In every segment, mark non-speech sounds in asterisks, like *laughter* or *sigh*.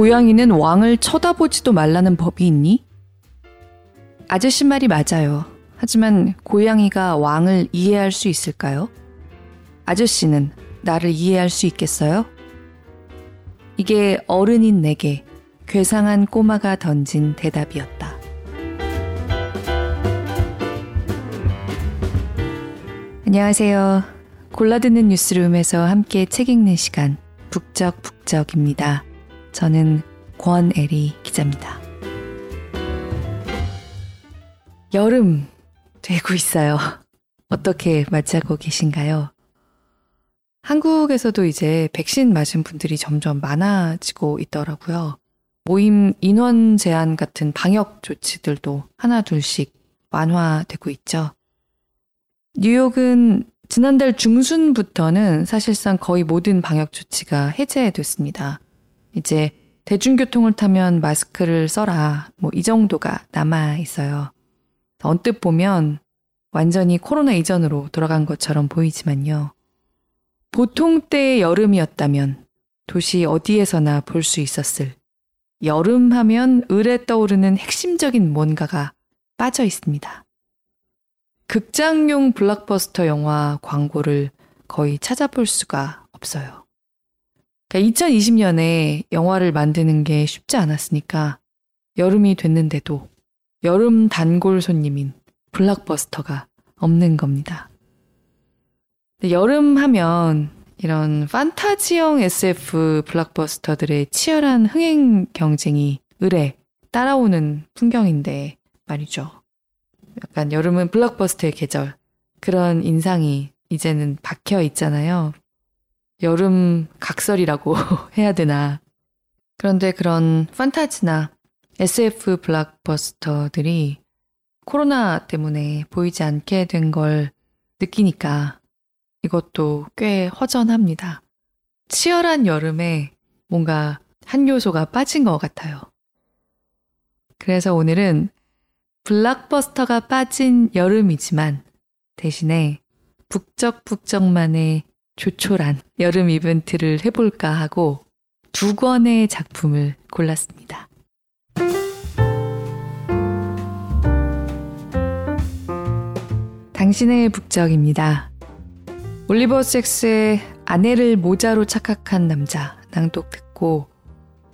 고양이는 왕을 쳐다보지도 말라는 법이 있니? 아저씨 말이 맞아요. 하지만 고양이가 왕을 이해할 수 있을까요? 아저씨는 나를 이해할 수 있겠어요? 이게 어른인 내게 괴상한 꼬마가 던진 대답이었다. 안녕하세요. 골라듣는 뉴스룸에서 함께 책 읽는 시간 북적북적입니다. 저는 권애리 기자입니다. 여름 되고 있어요. *laughs* 어떻게 맞이하고 계신가요? 한국에서도 이제 백신 맞은 분들이 점점 많아지고 있더라고요. 모임 인원 제한 같은 방역 조치들도 하나 둘씩 완화되고 있죠. 뉴욕은 지난달 중순부터는 사실상 거의 모든 방역 조치가 해제됐습니다. 이제 대중교통을 타면 마스크를 써라. 뭐 이 정도가 남아 있어요. 언뜻 보면 완전히 코로나 이전으로 돌아간 것처럼 보이지만요. 보통 때의 여름이었다면 도시 어디에서나 볼 수 있었을 여름 하면 을에 떠오르는 핵심적인 뭔가가 빠져 있습니다. 극장용 블록버스터 영화 광고를 거의 찾아볼 수가 없어요. 그러니까 2020년에 영화를 만드는 게 쉽지 않았으니까 여름이 됐는데도 여름 단골 손님인 블록버스터가 없는 겁니다. 여름 하면 이런 판타지형 SF 블록버스터들의 치열한 흥행 경쟁이 을에 따라오는 풍경인데 말이죠. 약간 여름은 블록버스터의 계절. 그런 인상이 이제는 박혀 있잖아요. 여름 각설이라고 *laughs* 해야 되나. 그런데 그런 판타지나 SF 블록버스터들이 코로나 때문에 보이지 않게 된 걸 느끼니까 이것도 꽤 허전합니다. 치열한 여름에 뭔가 한 요소가 빠진 것 같아요. 그래서 오늘은 블록버스터가 빠진 여름이지만 대신에 북적북적만의 조촐한 여름 이벤트를 해볼까 하고 두 권의 작품을 골랐습니다. 당신의 북적입니다. 올리버 섹스의 아내를 모자로 착각한 남자 낭독 듣고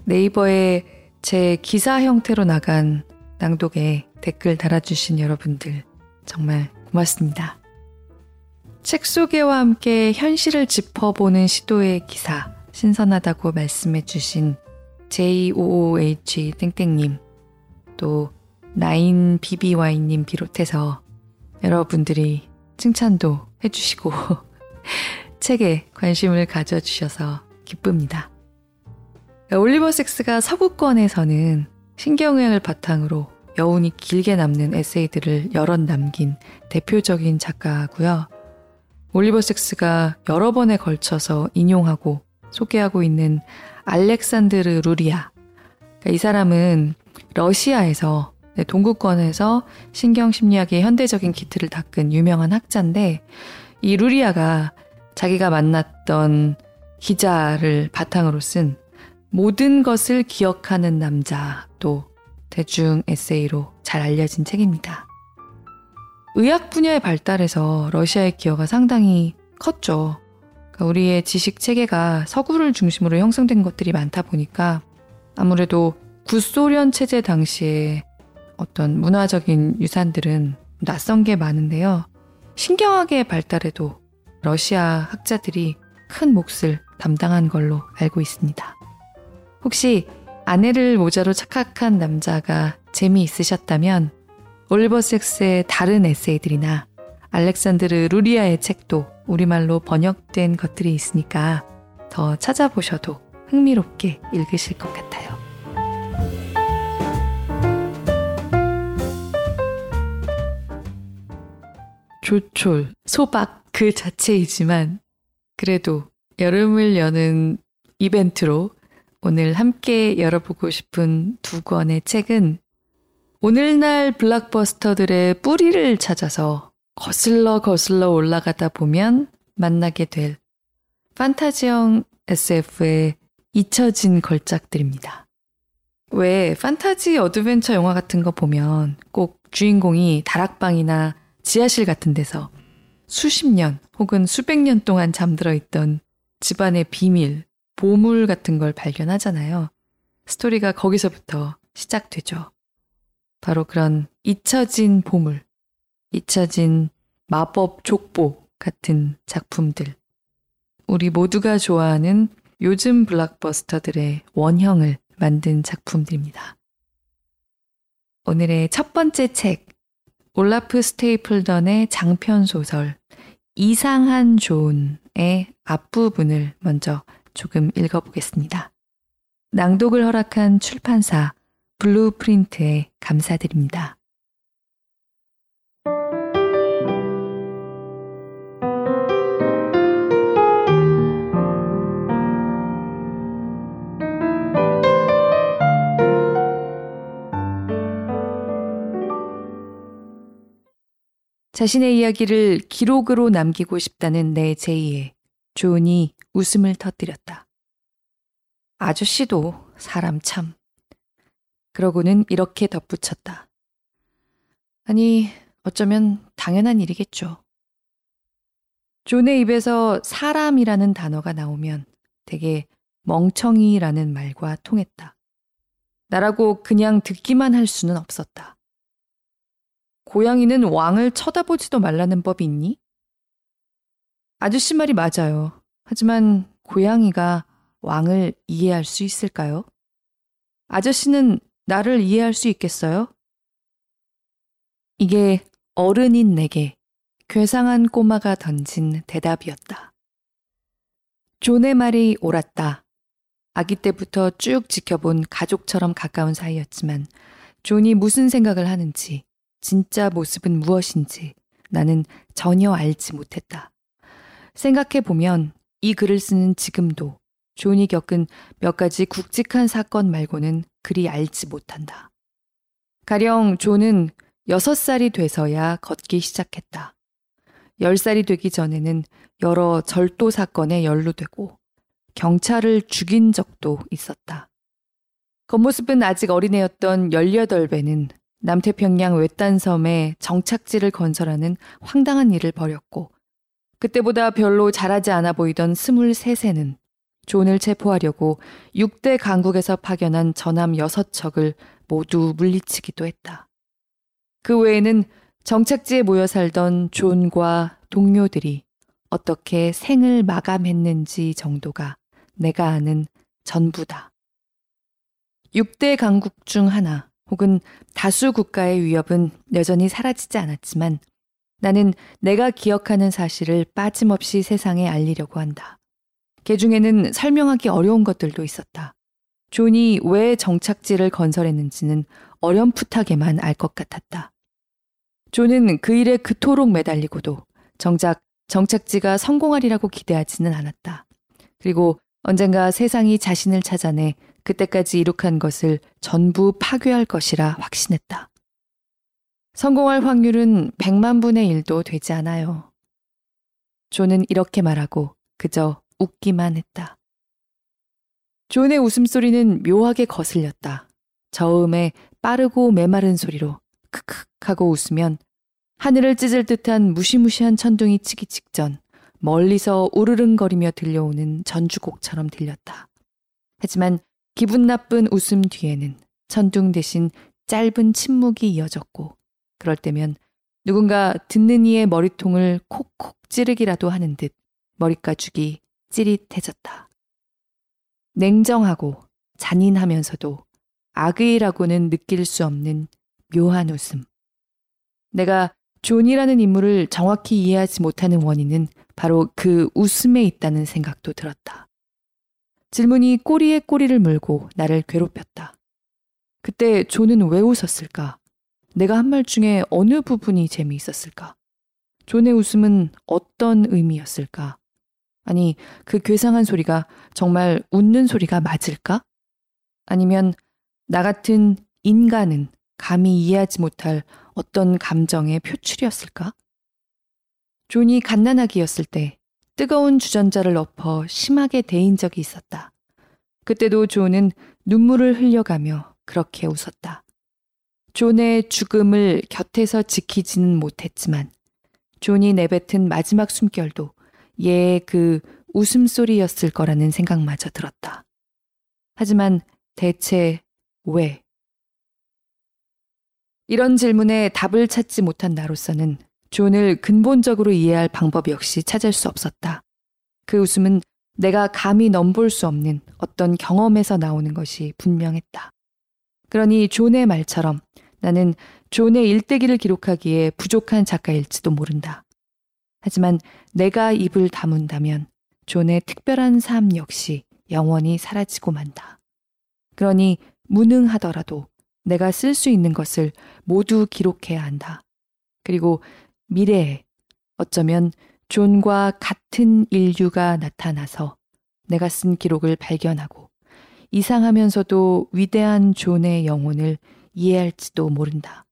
네이버에 제 기사 형태로 나간 낭독에 댓글 달아주신 여러분들 정말 고맙습니다. 책 소개와 함께 현실을 짚어보는 시도의 기사 신선하다고 말씀해 주신 JOOH 땡땡님 또 나인 BBY님 비롯해서 여러분들이 칭찬도 해주시고 *laughs* 책에 관심을 가져주셔서 기쁩니다. 올리버 섹스가 서구권에서는 신경의학을 바탕으로 여운이 길게 남는 에세이들을 여럿 남긴 대표적인 작가고요. 올리버 섹스가 여러 번에 걸쳐서 인용하고 소개하고 있는 알렉산드르 루리아. 그러니까 이 사람은 러시아에서 네, 동구권에서 신경심리학의 현대적인 기틀을 닦은 유명한 학자인데 이 루리아가 자기가 만났던 기자를 바탕으로 쓴 모든 것을 기억하는 남자 또 대중 에세이로 잘 알려진 책입니다. 의학 분야의 발달에서 러시아의 기여가 상당히 컸죠. 그러니까 우리의 지식 체계가 서구를 중심으로 형성된 것들이 많다 보니까 아무래도 구소련 체제 당시에 어떤 문화적인 유산들은 낯선 게 많은데요. 신경학의 발달에도 러시아 학자들이 큰 몫을 담당한 걸로 알고 있습니다. 혹시 아내를 모자로 착각한 남자가 재미있으셨다면 올리버 섹스의 다른 에세이들이나 알렉산드르 루리아의 책도 우리말로 번역된 것들이 있으니까 더 찾아보셔도 흥미롭게 읽으실 것 같아요. 조촐, 소박 그 자체이지만 그래도 여름을 여는 이벤트로 오늘 함께 열어보고 싶은 두 권의 책은 오늘날 블록버스터들의 뿌리를 찾아서 거슬러 거슬러 올라가다 보면 만나게 될 판타지형 SF의 잊혀진 걸작들입니다. 왜 판타지 어드벤처 영화 같은 거 보면 꼭 주인공이 다락방이나 지하실 같은 데서 수십 년 혹은 수백 년 동안 잠들어 있던 집안의 비밀, 보물 같은 걸 발견하잖아요. 스토리가 거기서부터 시작되죠. 바로 그런 잊혀진 보물, 잊혀진 마법 족보 같은 작품들. 우리 모두가 좋아하는 요즘 블락버스터들의 원형을 만든 작품들입니다. 오늘의 첫 번째 책, 올라프 스테이플던의 장편 소설, 이상한 존의 앞부분을 먼저 조금 읽어보겠습니다. 낭독을 허락한 출판사 블루프린트에 감사드립니다. 자신의 이야기를 기록으로 남기고 싶다는 내 제의에 존이 웃음을 터뜨렸다. 아저씨도 사람 참. 그러고는 이렇게 덧붙였다. 아니, 어쩌면 당연한 일이겠죠. 존의 입에서 사람이라는 단어가 나오면 되게 멍청이라는 말과 통했다. 나라고 그냥 듣기만 할 수는 없었다. 고양이는 왕을 쳐다보지도 말라는 법이 있니? 아저씨 말이 맞아요. 하지만 고양이가 왕을 이해할 수 있을까요? 아저씨는 나를 이해할 수 있겠어요? 이게 어른인 내게 괴상한 꼬마가 던진 대답이었다. 존의 말이 옳았다. 아기 때부터 쭉 지켜본 가족처럼 가까운 사이였지만 존이 무슨 생각을 하는지 진짜 모습은 무엇인지 나는 전혀 알지 못했다. 생각해 보면 이 글을 쓰는 지금도 존이 겪은 몇 가지 굵직한 사건 말고는 그리 알지 못한다. 가령 존은 6살이 돼서야 걷기 시작했다. 10살이 되기 전에는 여러 절도 사건에 연루되고 경찰을 죽인 적도 있었다. 겉모습은 아직 어린애였던 18배는 남태평양 외딴 섬에 정착지를 건설하는 황당한 일을 벌였고 그때보다 별로 잘하지 않아 보이던 23세는 존을 체포하려고 6대 강국에서 파견한 전함 6척을 모두 물리치기도 했다. 그 외에는 정착지에 모여 살던 존과 동료들이 어떻게 생을 마감했는지 정도가 내가 아는 전부다. 6대 강국 중 하나, 혹은 다수 국가의 위협은 여전히 사라지지 않았지만 나는 내가 기억하는 사실을 빠짐없이 세상에 알리려고 한다. 개 중에는 설명하기 어려운 것들도 있었다. 존이 왜 정착지를 건설했는지는 어렴풋하게만 알 것 같았다. 존은 그 일에 그토록 매달리고도 정작 정착지가 성공하리라고 기대하지는 않았다. 그리고 언젠가 세상이 자신을 찾아내 그때까지 이룩한 것을 전부 파괴할 것이라 확신했다. 성공할 확률은 100만 분의 1도 되지 않아요. 존은 이렇게 말하고 그저 웃기만 했다. 존의 웃음소리는 묘하게 거슬렸다. 저음에 빠르고 메마른 소리로 크크 하고 웃으면 하늘을 찢을 듯한 무시무시한 천둥이 치기 직전 멀리서 우르릉거리며 들려오는 전주곡처럼 들렸다. 하지만 기분 나쁜 웃음 뒤에는 천둥 대신 짧은 침묵이 이어졌고 그럴 때면 누군가 듣는 이의 머리통을 콕콕 찌르기라도 하는 듯 머리가죽이 찌릿해졌다. 냉정하고 잔인하면서도 악의라고는 느낄 수 없는 묘한 웃음. 내가 존이라는 인물을 정확히 이해하지 못하는 원인은 바로 그 웃음에 있다는 생각도 들었다. 질문이 꼬리에 꼬리를 물고 나를 괴롭혔다. 그때 존은 왜 웃었을까? 내가 한 말 중에 어느 부분이 재미있었을까? 존의 웃음은 어떤 의미였을까? 아니, 그 괴상한 소리가 정말 웃는 소리가 맞을까? 아니면 나 같은 인간은 감히 이해하지 못할 어떤 감정의 표출이었을까? 존이 갓난아기였을 때 뜨거운 주전자를 엎어 심하게 데인 적이 있었다. 그때도 존은 눈물을 흘려가며 그렇게 웃었다. 존의 죽음을 곁에서 지키지는 못했지만 존이 내뱉은 마지막 숨결도 얘의 그 웃음소리였을 거라는 생각마저 들었다. 하지만 대체 왜? 이런 질문에 답을 찾지 못한 나로서는 존을 근본적으로 이해할 방법 역시 찾을 수 없었다. 그 웃음은 내가 감히 넘볼 수 없는 어떤 경험에서 나오는 것이 분명했다. 그러니 존의 말처럼 나는 존의 일대기를 기록하기에 부족한 작가일지도 모른다. 하지만 내가 입을 다문다면 존의 특별한 삶 역시 영원히 사라지고 만다. 그러니 무능하더라도 내가 쓸 수 있는 것을 모두 기록해야 한다. 그리고 미래에 어쩌면 존과 같은 인류가 나타나서 내가 쓴 기록을 발견하고 이상하면서도 위대한 존의 영혼을 이해할지도 모른다.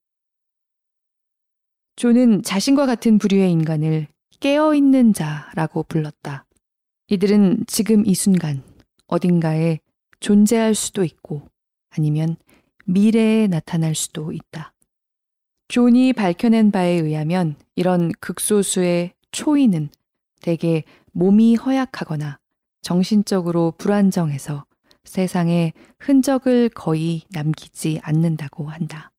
존은 자신과 같은 부류의 인간을 깨어있는 자라고 불렀다. 이들은 지금 이 순간 어딘가에 존재할 수도 있고 아니면 미래에 나타날 수도 있다. 존이 밝혀낸 바에 의하면 이런 극소수의 초인은 대개 몸이 허약하거나 정신적으로 불안정해서 세상에 흔적을 거의 남기지 않는다고 한다.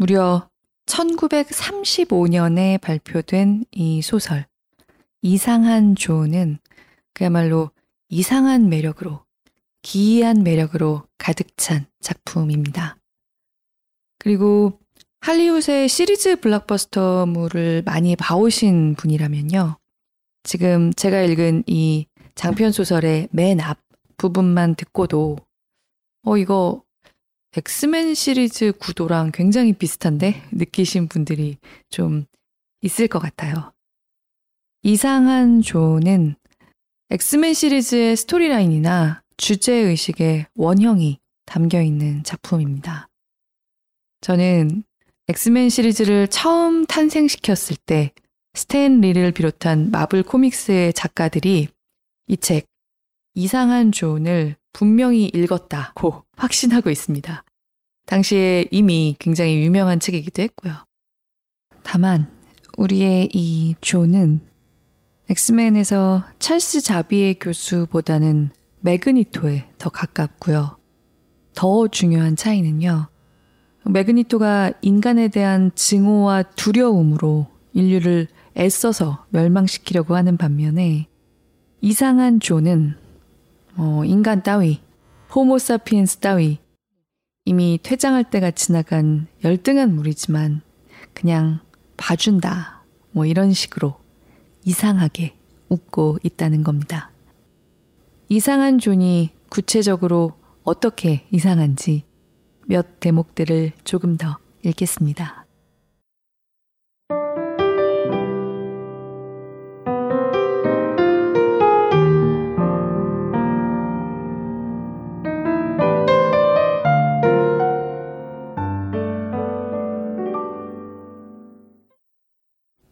무려 1935년에 발표된 이 소설 이상한 조는 그야말로 이상한 매력으로 기이한 매력으로 가득 찬 작품입니다. 그리고 할리우드의 시리즈 블록버스터물을 많이 봐오신 분이라면요. 지금 제가 읽은 이 장편 소설의 맨 앞 부분만 듣고도 어 이거 엑스맨 시리즈 구도랑 굉장히 비슷한데 느끼신 분들이 좀 있을 것 같아요. 이상한 존은 엑스맨 시리즈의 스토리라인이나 주제의식의 원형이 담겨 있는 작품입니다. 저는 엑스맨 시리즈를 처음 탄생시켰을 때 스탠 리를 비롯한 마블 코믹스의 작가들이 이 책, 이상한 존을 분명히 읽었다고 확신하고 있습니다. 당시에 이미 굉장히 유명한 책이기도 했고요. 다만 우리의 이 존은 엑스맨에서 찰스 자비에 교수보다는 매그니토에 더 가깝고요. 더 중요한 차이는요. 매그니토가 인간에 대한 증오와 두려움으로 인류를 애써서 멸망시키려고 하는 반면에 이상한 존은 어, 인간 따위, 호모사피엔스 따위 이미 퇴장할 때가 지나간 열등한 무리지만 그냥 봐준다. 뭐 이런 식으로 이상하게 웃고 있다는 겁니다. 이상한 존이 구체적으로 어떻게 이상한지 몇 대목들을 조금 더 읽겠습니다.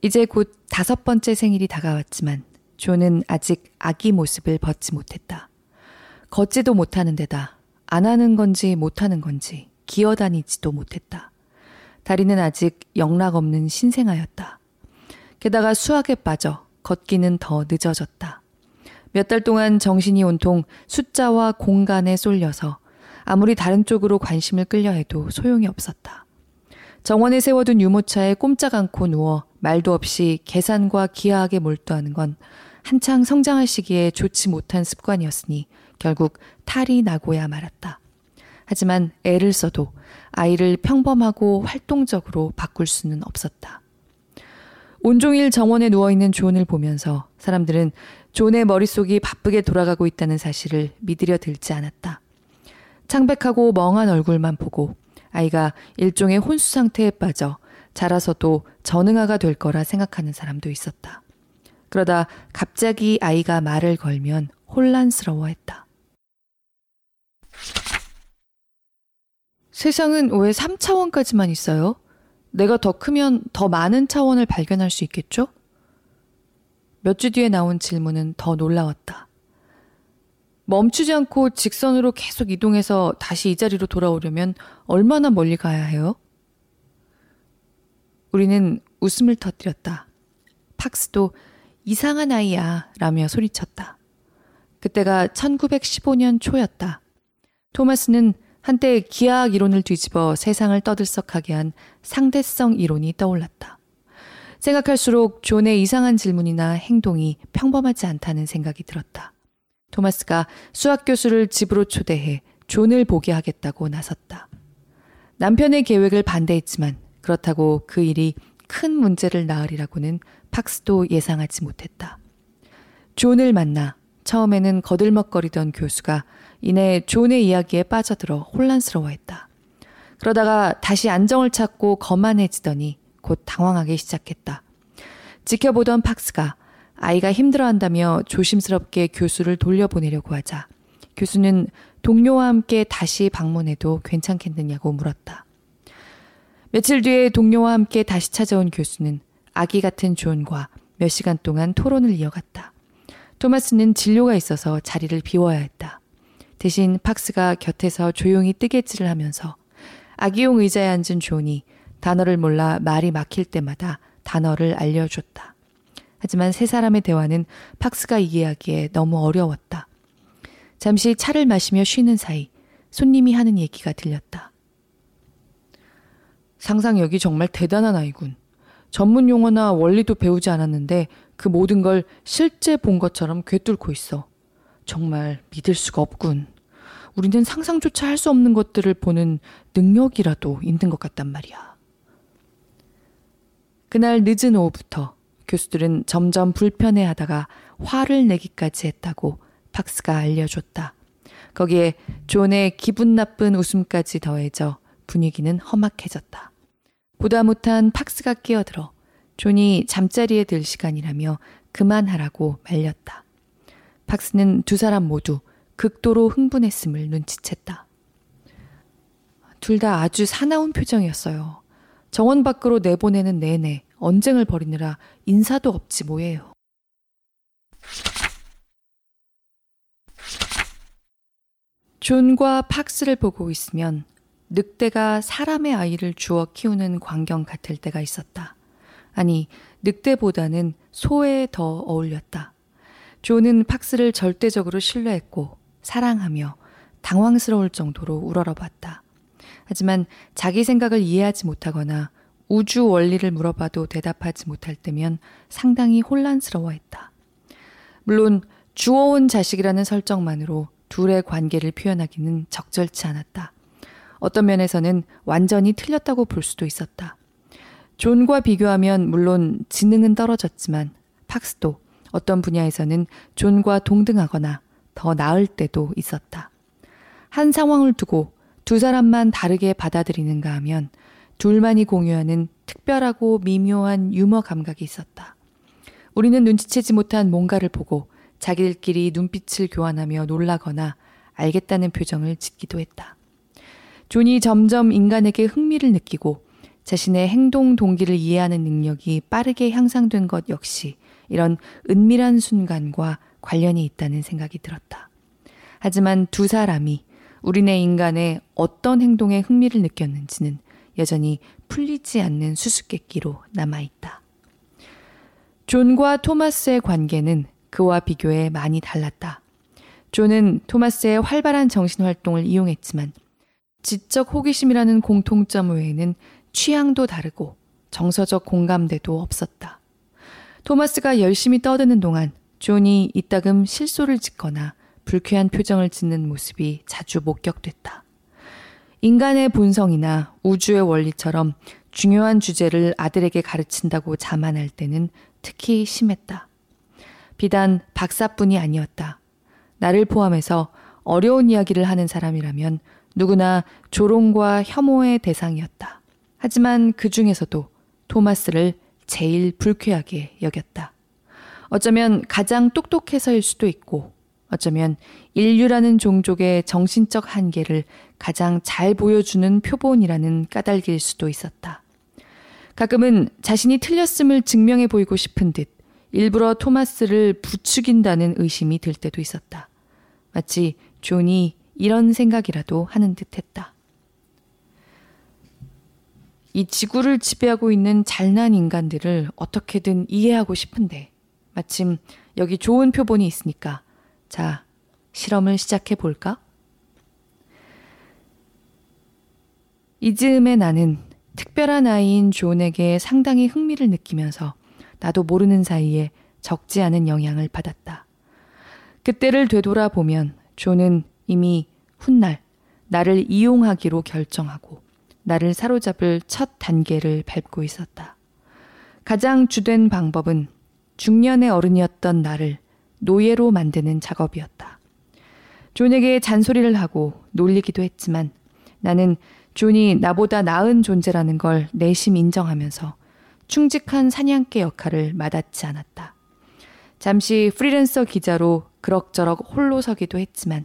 이제 곧 다섯 번째 생일이 다가왔지만 조는 아직 아기 모습을 벗지 못했다. 걷지도 못하는 데다 안 하는 건지 못하는 건지 기어다니지도 못했다. 다리는 아직 영락 없는 신생아였다. 게다가 수학에 빠져 걷기는 더 늦어졌다. 몇 달 동안 정신이 온통 숫자와 공간에 쏠려서 아무리 다른 쪽으로 관심을 끌려 해도 소용이 없었다. 정원에 세워둔 유모차에 꼼짝 않고 누워 말도 없이 계산과 기하학에 몰두하는 건 한창 성장할 시기에 좋지 못한 습관이었으니 결국 탈이 나고야 말았다. 하지만 애를 써도 아이를 평범하고 활동적으로 바꿀 수는 없었다. 온종일 정원에 누워있는 존을 보면서 사람들은 존의 머릿속이 바쁘게 돌아가고 있다는 사실을 믿으려 들지 않았다. 창백하고 멍한 얼굴만 보고 아이가 일종의 혼수 상태에 빠져 자라서도 전응아가 될 거라 생각하는 사람도 있었다. 그러다 갑자기 아이가 말을 걸면 혼란스러워했다. 세상은 왜 3차원까지만 있어요? 내가 더 크면 더 많은 차원을 발견할 수 있겠죠? 몇 주 뒤에 나온 질문은 더 놀라웠다. 멈추지 않고 직선으로 계속 이동해서 다시 이 자리로 돌아오려면 얼마나 멀리 가야 해요? 우리는 웃음을 터뜨렸다. 팍스도 이상한 아이야 라며 소리쳤다. 그때가 1915년 초였다. 토마스는 한때 기하학 이론을 뒤집어 세상을 떠들썩하게 한 상대성 이론이 떠올랐다. 생각할수록 존의 이상한 질문이나 행동이 평범하지 않다는 생각이 들었다. 토마스가 수학 교수를 집으로 초대해 존을 보게 하겠다고 나섰다. 남편의 계획을 반대했지만 그렇다고 그 일이 큰 문제를 낳으리라고는 팍스도 예상하지 못했다. 존을 만나 처음에는 거들먹거리던 교수가 이내 존의 이야기에 빠져들어 혼란스러워했다. 그러다가 다시 안정을 찾고 거만해지더니 곧 당황하기 시작했다. 지켜보던 팍스가 아이가 힘들어한다며 조심스럽게 교수를 돌려보내려고 하자 교수는 동료와 함께 다시 방문해도 괜찮겠느냐고 물었다. 며칠 뒤에 동료와 함께 다시 찾아온 교수는 아기 같은 존과 몇 시간 동안 토론을 이어갔다. 토마스는 진료가 있어서 자리를 비워야 했다. 대신 팍스가 곁에서 조용히 뜨개질을 하면서 아기용 의자에 앉은 존이 단어를 몰라 말이 막힐 때마다 단어를 알려줬다. 하지만 세 사람의 대화는 팍스가 이해하기에 너무 어려웠다. 잠시 차를 마시며 쉬는 사이 손님이 하는 얘기가 들렸다. 상상력이 정말 대단한 아이군. 전문 용어나 원리도 배우지 않았는데 그 모든 걸 실제 본 것처럼 꿰뚫고 있어. 정말 믿을 수가 없군. 우리는 상상조차 할 수 없는 것들을 보는 능력이라도 있는 것 같단 말이야. 그날 늦은 오후부터 교수들은 점점 불편해 하다가 화를 내기까지 했다고 팍스가 알려줬다. 거기에 존의 기분 나쁜 웃음까지 더해져 분위기는 험악해졌다. 보다 못한 팍스가 끼어들어 존이 잠자리에 들 시간이라며 그만하라고 말렸다. 팍스는 두 사람 모두 극도로 흥분했음을 눈치챘다. 둘 다 아주 사나운 표정이었어요. 정원 밖으로 내보내는 내내 언쟁을 벌이느라 인사도 없지 뭐예요. 존과 팍스를 보고 있으면 늑대가 사람의 아이를 주어 키우는 광경 같을 때가 있었다. 아니, 늑대보다는 소에 더 어울렸다. 존은 팍스를 절대적으로 신뢰했고 사랑하며 당황스러울 정도로 우러러봤다. 하지만 자기 생각을 이해하지 못하거나 우주 원리를 물어봐도 대답하지 못할 때면 상당히 혼란스러워했다. 물론 주워온 자식이라는 설정만으로 둘의 관계를 표현하기는 적절치 않았다. 어떤 면에서는 완전히 틀렸다고 볼 수도 있었다. 존과 비교하면 물론 지능은 떨어졌지만 팍스도 어떤 분야에서는 존과 동등하거나 더 나을 때도 있었다. 한 상황을 두고 두 사람만 다르게 받아들이는가 하면 둘만이 공유하는 특별하고 미묘한 유머 감각이 있었다. 우리는 눈치채지 못한 뭔가를 보고 자기들끼리 눈빛을 교환하며 놀라거나 알겠다는 표정을 짓기도 했다. 존이 점점 인간에게 흥미를 느끼고 자신의 행동 동기를 이해하는 능력이 빠르게 향상된 것 역시 이런 은밀한 순간과 관련이 있다는 생각이 들었다. 하지만 두 사람이 우리네 인간의 어떤 행동에 흥미를 느꼈는지는 여전히 풀리지 않는 수수께끼로 남아있다. 존과 토마스의 관계는 그와 비교해 많이 달랐다. 존은 토마스의 활발한 정신 활동을 이용했지만 지적 호기심이라는 공통점 외에는 취향도 다르고 정서적 공감대도 없었다. 토마스가 열심히 떠드는 동안 존이 이따금 실소를 짓거나 불쾌한 표정을 짓는 모습이 자주 목격됐다. 인간의 본성이나 우주의 원리처럼 중요한 주제를 아들에게 가르친다고 자만할 때는 특히 심했다. 비단 박사뿐이 아니었다. 나를 포함해서 어려운 이야기를 하는 사람이라면 누구나 조롱과 혐오의 대상이었다. 하지만 그 중에서도 토마스를 제일 불쾌하게 여겼다. 어쩌면 가장 똑똑해서일 수도 있고 어쩌면 인류라는 종족의 정신적 한계를 가장 잘 보여주는 표본이라는 까닭일 수도 있었다. 가끔은 자신이 틀렸음을 증명해 보이고 싶은 듯 일부러 토마스를 부추긴다는 의심이 들 때도 있었다. 마치 존이 이런 생각이라도 하는 듯 했다. 이 지구를 지배하고 있는 잘난 인간들을 어떻게든 이해하고 싶은데 마침 여기 좋은 표본이 있으니까 자, 실험을 시작해 볼까? 이 즈음에 나는 특별한 아이인 존에게 상당히 흥미를 느끼면서 나도 모르는 사이에 적지 않은 영향을 받았다. 그때를 되돌아보면 존은 이미 훗날 나를 이용하기로 결정하고 나를 사로잡을 첫 단계를 밟고 있었다. 가장 주된 방법은 중년의 어른이었던 나를 노예로 만드는 작업이었다. 존에게 잔소리를 하고 놀리기도 했지만 나는 존이 나보다 나은 존재라는 걸 내심 인정하면서 충직한 사냥개 역할을 마다하지 않았다. 잠시 프리랜서 기자로 그럭저럭 홀로 서기도 했지만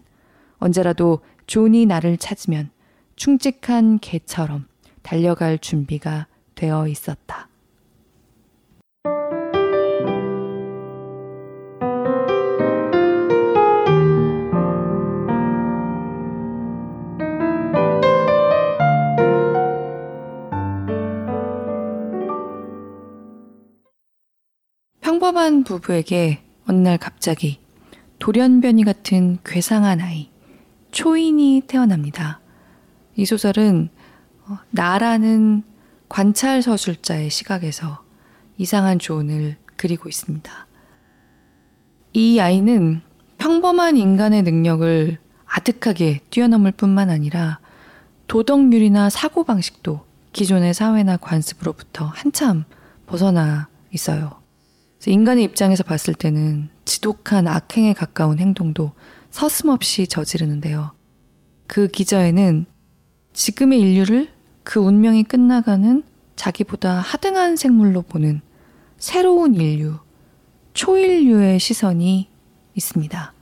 언제라도 존이 나를 찾으면 충직한 개처럼 달려갈 준비가 되어 있었다. 평범한 부부에게 어느 날 갑자기 돌연변이 같은 괴상한 아이, 초인이 태어납니다. 이 소설은 어, 나라는 관찰 서술자의 시각에서 이상한 조언을 그리고 있습니다. 이 아이는 평범한 인간의 능력을 아득하게 뛰어넘을 뿐만 아니라 도덕률이나 사고방식도 기존의 사회나 관습으로부터 한참 벗어나 있어요. 인간의 입장에서 봤을 때는 지독한 악행에 가까운 행동도 서슴없이 저지르는데요. 그 기저에는 지금의 인류를 그 운명이 끝나가는 자기보다 하등한 생물로 보는 새로운 인류, 초인류의 시선이 있습니다.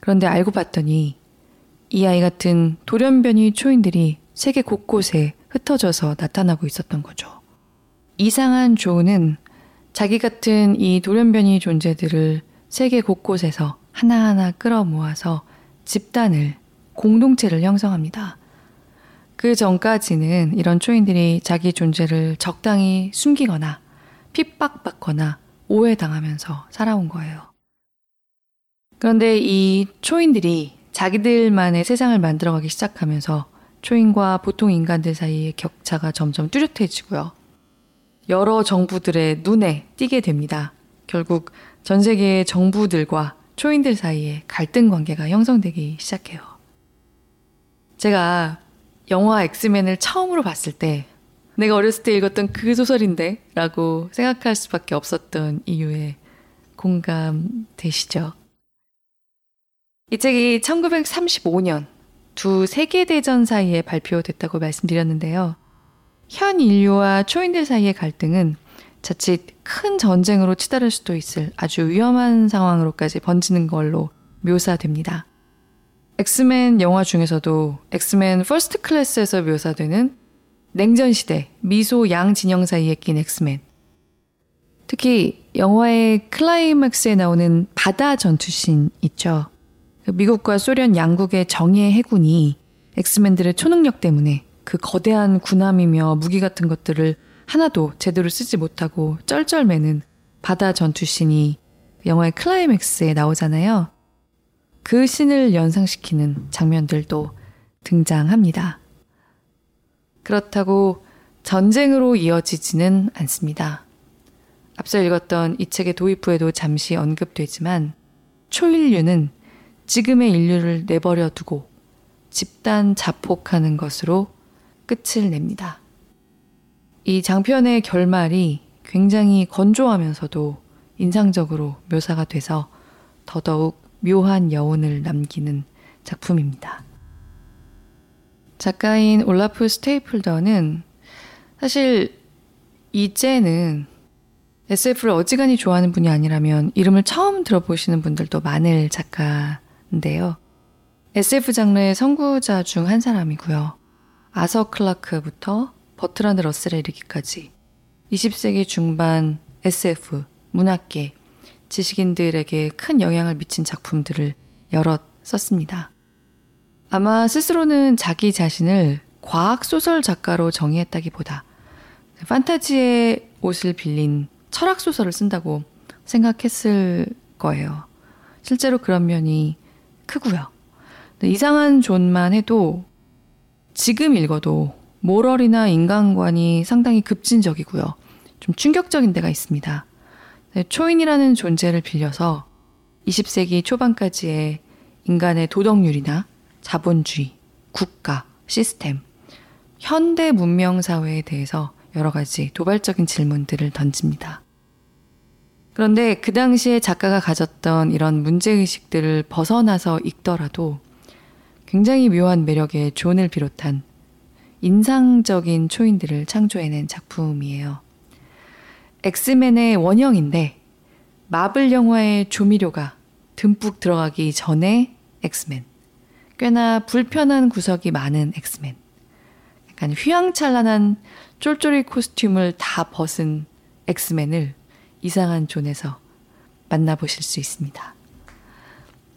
그런데 알고 봤더니 이 아이 같은 돌연변이 초인들이 세계 곳곳에 흩어져서 나타나고 있었던 거죠. 이상한 조는 자기 같은 이 돌연변이 존재들을 세계 곳곳에서 하나하나 끌어모아서 집단을, 공동체를 형성합니다. 그 전까지는 이런 초인들이 자기 존재를 적당히 숨기거나 핍박받거나 오해당하면서 살아온 거예요. 그런데 이 초인들이 자기들만의 세상을 만들어가기 시작하면서 초인과 보통 인간들 사이의 격차가 점점 뚜렷해지고요. 여러 정부들의 눈에 띄게 됩니다. 결국 전 세계의 정부들과 초인들 사이에 갈등 관계가 형성되기 시작해요. 제가 영화 엑스맨을 처음으로 봤을 때 내가 어렸을 때 읽었던 그 소설인데 라고 생각할 수밖에 없었던 이유에 공감되시죠? 이 책이 1935년 두 세계대전 사이에 발표됐다고 말씀드렸는데요. 현 인류와 초인들 사이의 갈등은 자칫 큰 전쟁으로 치달을 수도 있을 아주 위험한 상황으로까지 번지는 걸로 묘사됩니다. 엑스맨 영화 중에서도 엑스맨 퍼스트 클래스에서 묘사되는 냉전 시대 미소 양 진영 사이에 낀 엑스맨. 특히 영화의 클라이맥스에 나오는 바다 전투신 있죠. 미국과 소련 양국의 정예 해군이 엑스맨들의 초능력 때문에 그 거대한 군함이며 무기 같은 것들을 하나도 제대로 쓰지 못하고 쩔쩔매는 바다 전투신이 영화의 클라이맥스에 나오잖아요. 그 신을 연상시키는 장면들도 등장합니다. 그렇다고 전쟁으로 이어지지는 않습니다. 앞서 읽었던 이 책의 도입 부에도 잠시 언급되지만 초인류는 지금의 인류를 내버려 두고 집단 자폭하는 것으로 끝을 냅니다. 이 장편의 결말이 굉장히 건조하면서도 인상적으로 묘사가 돼서 더더욱 묘한 여운을 남기는 작품입니다. 작가인 올라프 스테이플더는 사실 이제는 SF를 어지간히 좋아하는 분이 아니라면 이름을 처음 들어보시는 분들도 많을 작가인데요. SF 장르의 선구자 중 한 사람이고요. 아서 클라크부터 버트란드 러셀에 이르기까지 20세기 중반 SF, 문학계, 지식인들에게 큰 영향을 미친 작품들을 여럿 썼습니다. 아마 스스로는 자기 자신을 과학소설 작가로 정의했다기보다 판타지의 옷을 빌린 철학소설을 쓴다고 생각했을 거예요. 실제로 그런 면이 크고요. 이상한 존만 해도 지금 읽어도 모럴이나 인간관이 상당히 급진적이고요. 좀 충격적인 데가 있습니다. 초인이라는 존재를 빌려서 20세기 초반까지의 인간의 도덕률이나 자본주의, 국가, 시스템, 현대 문명 사회에 대해서 여러 가지 도발적인 질문들을 던집니다. 그런데 그 당시에 작가가 가졌던 이런 문제의식들을 벗어나서 읽더라도 굉장히 묘한 매력의 존을 비롯한 인상적인 초인들을 창조해낸 작품이에요. 엑스맨의 원형인데 마블 영화의 조미료가 듬뿍 들어가기 전에 엑스맨. 꽤나 불편한 구석이 많은 엑스맨. 약간 휘황찬란한 쫄쫄이 코스튬을 다 벗은 엑스맨을 이상한 존에서 만나보실 수 있습니다.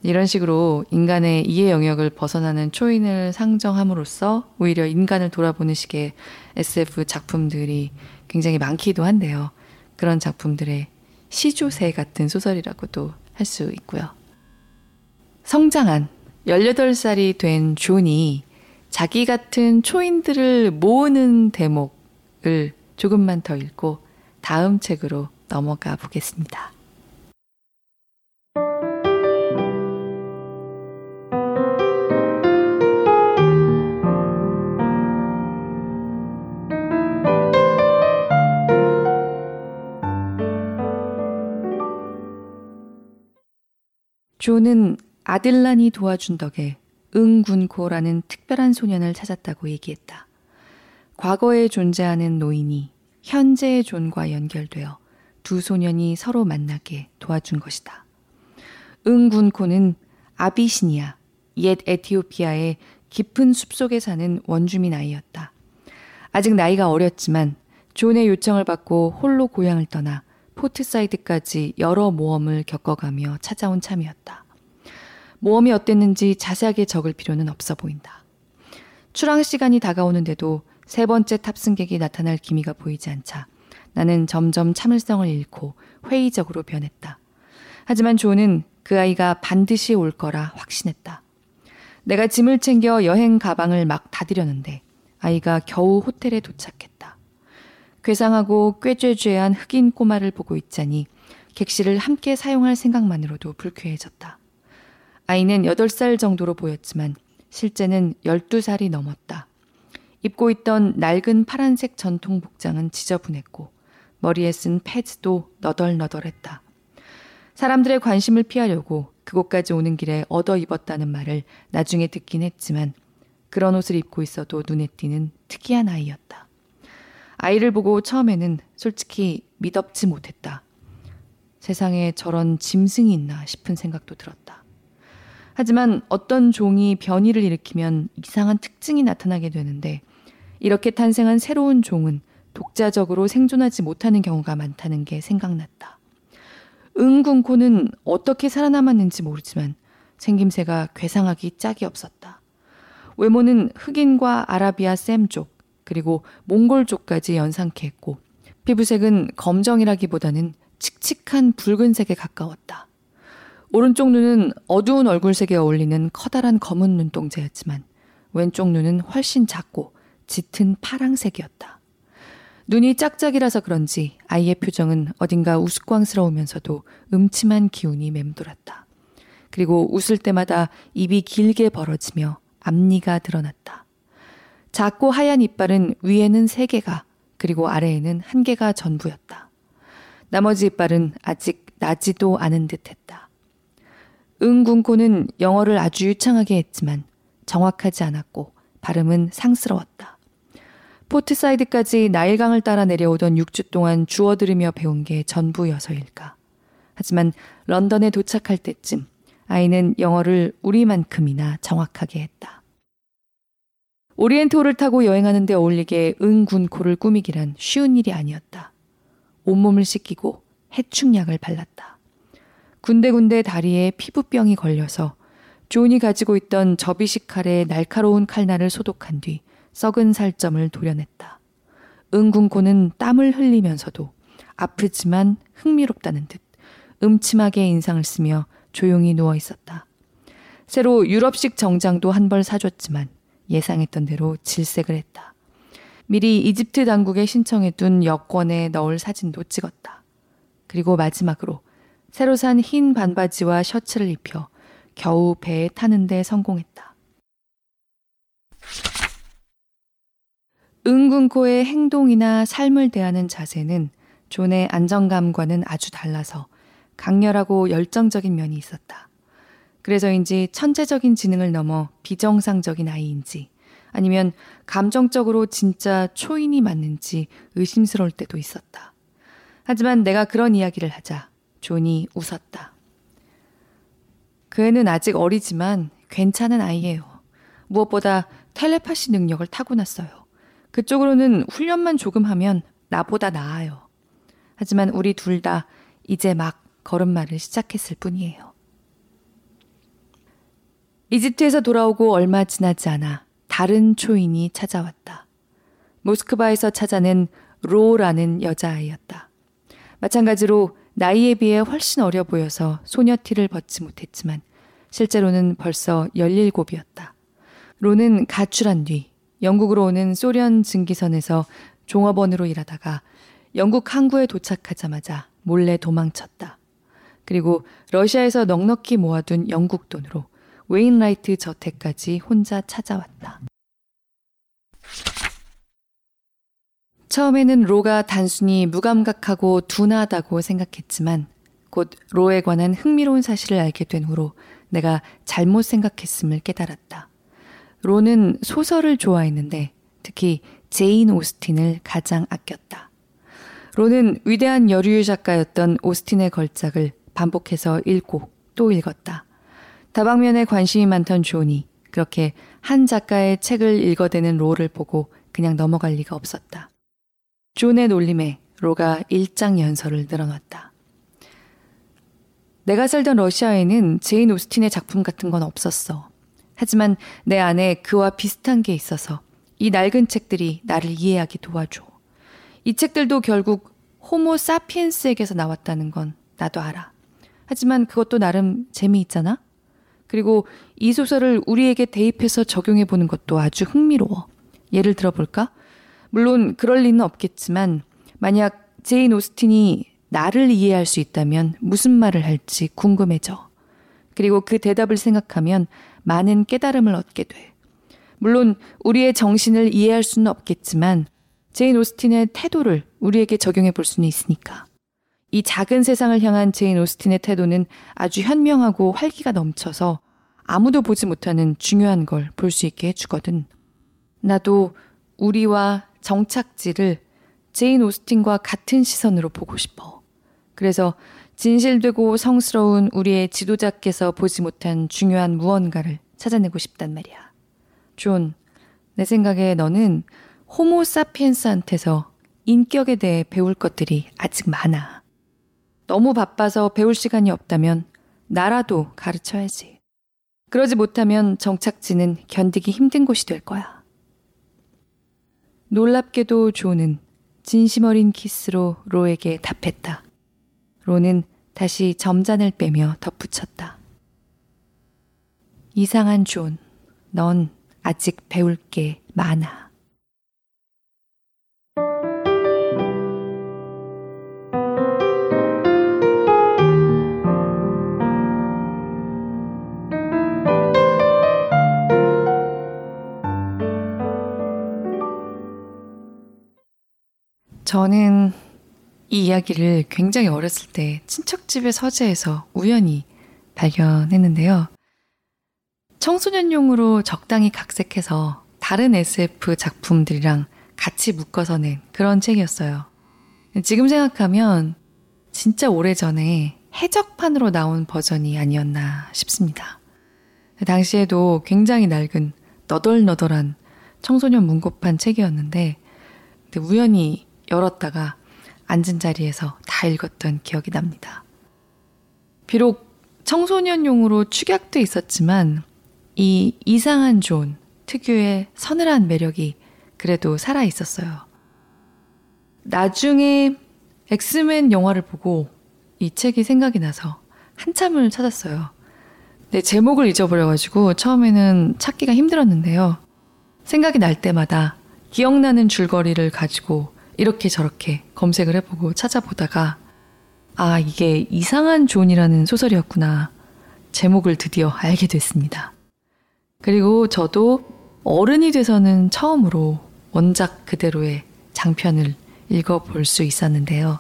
이런 식으로 인간의 이해 영역을 벗어나는 초인을 상정함으로써 오히려 인간을 돌아보는 식의 SF 작품들이 굉장히 많기도 한데요. 그런 작품들의 시조새 같은 소설이라고도 할 수 있고요. 성장한 18살이 된 존이 자기 같은 초인들을 모으는 대목을 조금만 더 읽고 다음 책으로 넘어가 보겠습니다. 조는 아들란이 도와준 덕에 응군코라는 특별한 소년을 찾았다고 얘기했다. 과거에 존재하는 노인이 현재의 존과 연결되어 두 소년이 서로 만나게 도와준 것이다. 응군코는 아비시니아, 옛 에티오피아의 깊은 숲속에 사는 원주민 아이였다. 아직 나이가 어렸지만 존의 요청을 받고 홀로 고향을 떠나 포트사이드까지 여러 모험을 겪어가며 찾아온 참이었다. 모험이 어땠는지 자세하게 적을 필요는 없어 보인다. 출항 시간이 다가오는데도 세 번째 탑승객이 나타날 기미가 보이지 않자 나는 점점 참을성을 잃고 회의적으로 변했다. 하지만 존은 그 아이가 반드시 올 거라 확신했다. 내가 짐을 챙겨 여행 가방을 막 닫으려는데 아이가 겨우 호텔에 도착했다. 괴상하고 꾀죄죄한 흑인 꼬마를 보고 있자니 객실을 함께 사용할 생각만으로도 불쾌해졌다. 아이는 8살 정도로 보였지만 실제는 12살이 넘었다. 입고 있던 낡은 파란색 전통 복장은 지저분했고 머리에 쓴 패즈도 너덜너덜했다. 사람들의 관심을 피하려고 그곳까지 오는 길에 얻어 입었다는 말을 나중에 듣긴 했지만 그런 옷을 입고 있어도 눈에 띄는 특이한 아이였다. 아이를 보고 처음에는 솔직히 믿업지 못했다. 세상에 저런 짐승이 있나 싶은 생각도 들었다. 하지만 어떤 종이 변이를 일으키면 이상한 특징이 나타나게 되는데 이렇게 탄생한 새로운 종은 독자적으로 생존하지 못하는 경우가 많다는 게 생각났다. 응군코는 어떻게 살아남았는지 모르지만 생김새가 괴상하기 짝이 없었다. 외모는 흑인과 아라비아 샘족, 그리고 몽골 쪽까지 연상케 했고 피부색은 검정이라기보다는 칙칙한 붉은색에 가까웠다. 오른쪽 눈은 어두운 얼굴색에 어울리는 커다란 검은 눈동자였지만 왼쪽 눈은 훨씬 작고 짙은 파랑색이었다. 눈이 짝짝이라서 그런지 아이의 표정은 어딘가 우스꽝스러우면서도 음침한 기운이 맴돌았다. 그리고 웃을 때마다 입이 길게 벌어지며 앞니가 드러났다. 작고 하얀 이빨은 위에는 세 개가 그리고 아래에는 한 개가 전부였다. 나머지 이빨은 아직 나지도 않은 듯 했다. 응군코는 영어를 아주 유창하게 했지만 정확하지 않았고 발음은 상스러웠다. 포트사이드까지 나일강을 따라 내려오던 6주 동안 주워 들으며 배운 게 전부여서일까. 하지만 런던에 도착할 때쯤 아이는 영어를 우리만큼이나 정확하게 했다. 오리엔트호를 타고 여행하는 데 어울리게 응군코를 꾸미기란 쉬운 일이 아니었다. 온몸을 씻기고 해충약을 발랐다. 군데군데 다리에 피부병이 걸려서 존이 가지고 있던 접이식 칼의 날카로운 칼날을 소독한 뒤 썩은 살점을 도려냈다. 응군코는 땀을 흘리면서도 아프지만 흥미롭다는 듯 음침하게 인상을 쓰며 조용히 누워 있었다. 새로 유럽식 정장도 한 벌 사줬지만 예상했던 대로 질색을 했다. 미리 이집트 당국에 신청해둔 여권에 넣을 사진도 찍었다. 그리고 마지막으로 새로 산 흰 반바지와 셔츠를 입혀 겨우 배에 타는데 성공했다. 응군코의 행동이나 삶을 대하는 자세는 존의 안정감과는 아주 달라서 강렬하고 열정적인 면이 있었다. 그래서인지 천재적인 지능을 넘어 비정상적인 아이인지 아니면 감정적으로 진짜 초인이 맞는지 의심스러울 때도 있었다. 하지만 내가 그런 이야기를 하자 존이 웃었다. 그 애는 아직 어리지만 괜찮은 아이예요. 무엇보다 텔레파시 능력을 타고났어요. 그쪽으로는 훈련만 조금 하면 나보다 나아요. 하지만 우리 둘 다 이제 막 걸음마를 시작했을 뿐이에요. 이집트에서 돌아오고 얼마 지나지 않아 다른 초인이 찾아왔다. 모스크바에서 찾아낸 로라는 여자아이였다. 마찬가지로 나이에 비해 훨씬 어려 보여서 소녀티를 벗지 못했지만 실제로는 벌써 17이었다. 로는 가출한 뒤 영국으로 오는 소련 증기선에서 종업원으로 일하다가 영국 항구에 도착하자마자 몰래 도망쳤다. 그리고 러시아에서 넉넉히 모아둔 영국 돈으로 웨인라이트 저택까지 혼자 찾아왔다. 처음에는 로가 단순히 무감각하고 둔하다고 생각했지만 곧 로에 관한 흥미로운 사실을 알게 된 후로 내가 잘못 생각했음을 깨달았다. 로는 소설을 좋아했는데 특히 제인 오스틴을 가장 아꼈다. 로는 위대한 여류 작가였던 오스틴의 걸작을 반복해서 읽고 또 읽었다. 다방면에 관심이 많던 존이 그렇게 한 작가의 책을 읽어대는 로를 보고 그냥 넘어갈 리가 없었다. 존의 놀림에 로가 일장 연설을 늘어놨다. 내가 살던 러시아에는 제인 오스틴의 작품 같은 건 없었어. 하지만 내 안에 그와 비슷한 게 있어서 이 낡은 책들이 나를 이해하게 도와줘. 이 책들도 결국 호모 사피엔스에게서 나왔다는 건 나도 알아. 하지만 그것도 나름 재미있잖아? 그리고 이 소설을 우리에게 대입해서 적용해 보는 것도 아주 흥미로워. 예를 들어볼까? 물론 그럴 리는 없겠지만 만약 제인 오스틴이 나를 이해할 수 있다면 무슨 말을 할지 궁금해져. 그리고 그 대답을 생각하면 많은 깨달음을 얻게 돼. 물론 우리의 정신을 이해할 수는 없겠지만 제인 오스틴의 태도를 우리에게 적용해 볼 수는 있으니까. 이 작은 세상을 향한 제인 오스틴의 태도는 아주 현명하고 활기가 넘쳐서 아무도 보지 못하는 중요한 걸 볼 수 있게 해주거든. 나도 우리와 정착지를 제인 오스틴과 같은 시선으로 보고 싶어. 그래서 진실되고 성스러운 우리의 지도자께서 보지 못한 중요한 무언가를 찾아내고 싶단 말이야. 존, 내 생각에 너는 호모 사피엔스한테서 인격에 대해 배울 것들이 아직 많아. 너무 바빠서 배울 시간이 없다면 나라도 가르쳐야지. 그러지 못하면 정착지는 견디기 힘든 곳이 될 거야. 놀랍게도 존은 진심 어린 키스로 로에게 답했다. 로는 다시 점잔을 빼며 덧붙였다. 이상한 존, 넌 아직 배울 게 많아. 저는 이 이야기를 굉장히 어렸을 때 친척집의 서재에서 우연히 발견했는데요. 청소년용으로 적당히 각색해서 다른 SF 작품들이랑 같이 묶어서 낸 그런 책이었어요. 지금 생각하면 진짜 오래전에 해적판으로 나온 버전이 아니었나 싶습니다. 당시에도 굉장히 낡은 너덜너덜한 청소년 문고판 책이었는데 우연히 열었다가 앉은 자리에서 다 읽었던 기억이 납니다. 비록 청소년용으로 축약돼 있었지만 이 이상한 존 특유의 서늘한 매력이 그대로 살아 있었어요. 나중에 엑스맨 영화를 보고 이 책이 생각이 나서 한참을 찾았어요. 네, 제목을 잊어버려가지고 처음에는 찾기가 힘들었는데요. 생각이 날 때마다 기억나는 줄거리를 가지고 이렇게 저렇게 검색을 해보고 찾아보다가 아, 이게 이상한 존이라는 소설이었구나. 제목을 드디어 알게 됐습니다. 그리고 저도 어른이 돼서는 처음으로 원작 그대로의 장편을 읽어볼 수 있었는데요.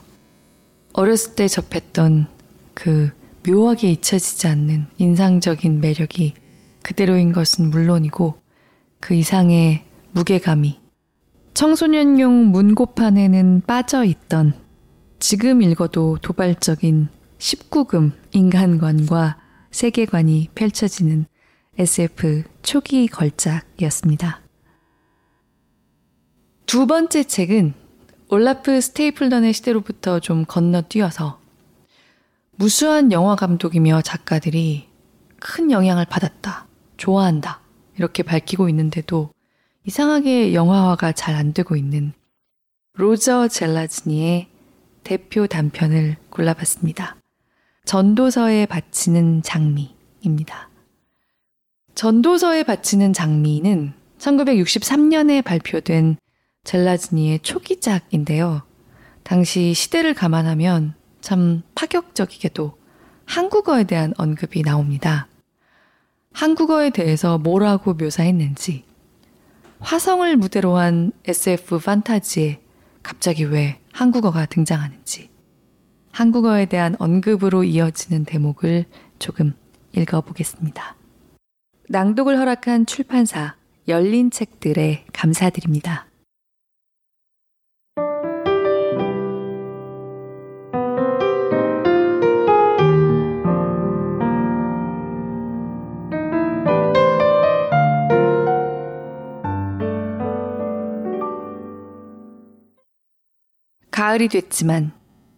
어렸을 때 접했던 그 묘하게 잊혀지지 않는 인상적인 매력이 그대로인 것은 물론이고 그 이상의 무게감이 청소년용 문고판에는 빠져 있던 지금 읽어도 도발적인 19금 인간관과 세계관이 펼쳐지는 SF 초기 걸작이었습니다. 두 번째 책은 올라프 스테이플던의 시대로부터 좀 건너뛰어서 무수한 영화 감독이며 작가들이 큰 영향을 받았다, 좋아한다, 이렇게 밝히고 있는데도 이상하게 영화화가 잘 안 되고 있는 로저 젤라즈니의 대표 단편을 골라봤습니다. 전도서에 바치는 장미입니다. 전도서에 바치는 장미는 1963년에 발표된 젤라즈니의 초기작인데요. 당시 시대를 감안하면 참 파격적이게도 한국어에 대한 언급이 나옵니다. 한국어에 대해서 뭐라고 묘사했는지, 화성을 무대로 한 SF 판타지에 갑자기 왜 한국어가 등장하는지, 한국어에 대한 언급으로 이어지는 대목을 조금 읽어보겠습니다. 낭독을 허락한 출판사 열린 책들에 감사드립니다. 가을이 됐지만